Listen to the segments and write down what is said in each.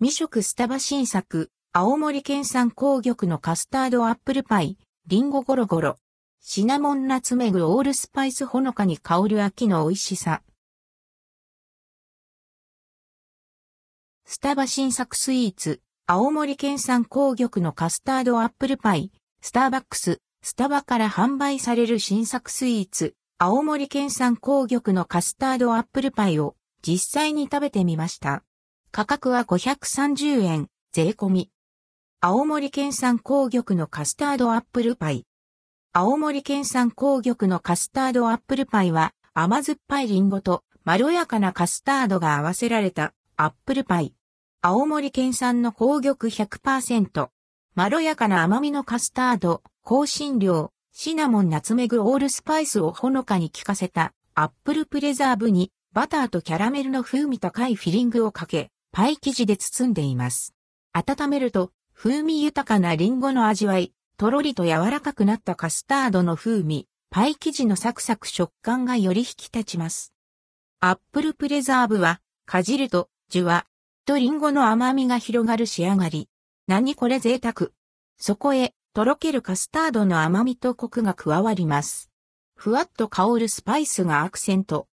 未食スタバ新作、青森県産紅玉のカスタードアップルパイ、リンゴゴロゴロ。シナモンナツメグオールスパイスほのかに香る秋の美味しさ。スタバ新作スイーツ、青森県産紅玉のカスタードアップルパイ、スターバックス、スタバから販売される新作スイーツ、青森県産紅玉のカスタードアップルパイを実際に食べてみました。価格は530円、税込み。青森県産紅玉のカスタードアップルパイ。青森県産紅玉のカスタードアップルパイは甘酸っぱいリンゴとまろやかなカスタードが合わせられたアップルパイ。青森県産の紅玉100%。まろやかな甘みのカスタード、香辛料、シナモンナツメグオールスパイスをほのかに効かせたアップルプレザーブにバターとキャラメルの風味高いフィリングをかけ、パイ生地で包んでいます。温めると風味豊かなリンゴの味わい、とろりと柔らかくなったカスタードの風味、パイ生地のサクサク食感がより引き立ちます。アップルプレザーブは、かじると、ジュワ、とリンゴの甘みが広がる仕上がり。何これ贅沢。そこへ、とろけるカスタードの甘みとコクが加わります。ふわっと香るスパイスがアクセント。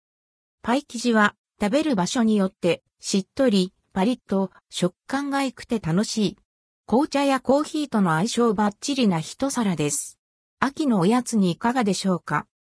パイ生地は食べる場所によってしっとり、パリッと食感が良くて楽しい。紅茶やコーヒーとの相性バッチリな一皿です。秋のおやつにいかがでしょうか？